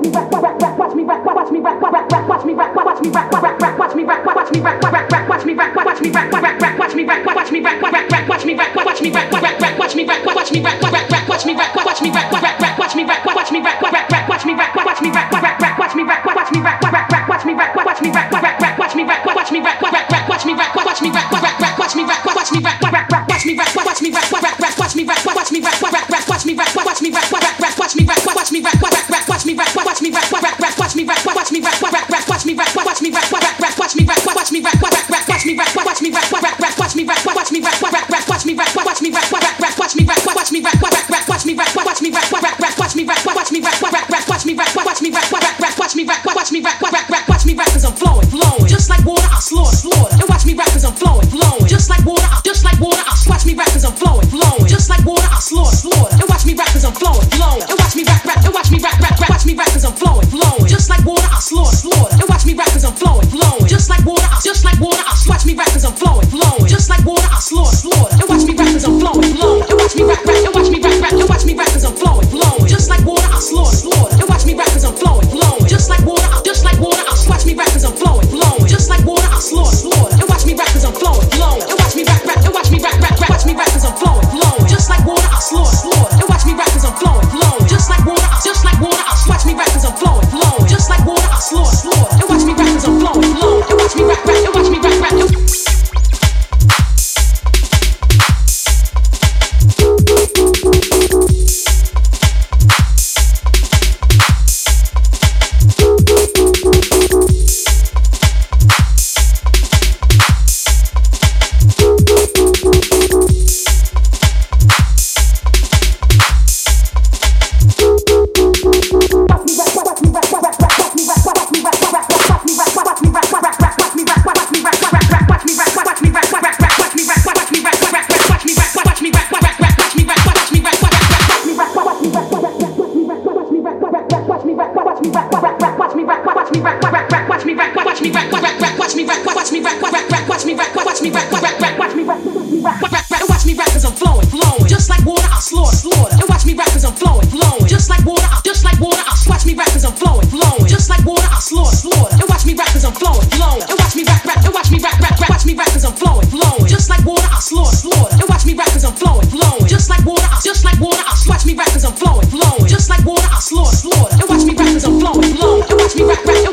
watch me rack, rack, rack, watch me rack, watch me rack, rack, rack, watch me rack, watch me rack, rack, rack, watch me rack, watch me rack, rack, rack, watch me rack, watch me rack, rack, rack, watch me rack, watch me rack, rack, rack, watch me rack, watch me rack, rack, rack, watch me rack, watch me rack, rack, watch me rack, rack, rack, watch me rack, watch me rap, rap, rap, watch me rap, watch me rap, rap, rap, watch me rap, cause I'm flowing, flowing, just like water, I slaughter, slaughter, and watch me rap, cause I'm flowing, flowing, just like water, I, just like water, I watch me rap, cause I'm flowing, flowing, just like water, I slaughter, slaughter, and watch me rap, cause I'm flowing, flowing, and watch me rap, rap, and watch me rap, rap, rap, watch me rap, cause I'm flowing, flowing, just like water, I slaughter, slaughter, and watch me rap, cause I'm flowing, flowing, just like water, I, just like water, I watch me rap, cause I'm flowing, flowing, just like water, I slaughter, slaughter, watch me rap, rap, rap, watch me rack, watch me rap, rap, rack, watch me rap, watch me rack, rack, rack, watch me rap, watch me rap, rap, rap, watch me rack, rack, rack, rack, watch me rack, cause I'm flowing, flowing, just like water, I slaughter, slaughter, and watch me rack, cause I'm flowing, flowing, just like water, just like water, I watch me rack, cause I'm flowing, flowing, just like water, I slaughter, slaughter, and watch me rack, cause I'm flowing, flowing, and watch me rack, rack, and watch me rack, rack, rack, watch me rack, cause I'm flowing, flowing, just like water, I slaughter, slaughter, and watch me rack, cause I'm flowing, flowing, just like water, just like water, I watch me rack, cause I'm flowing, flowing, just like water, I slaughter, slaughter right.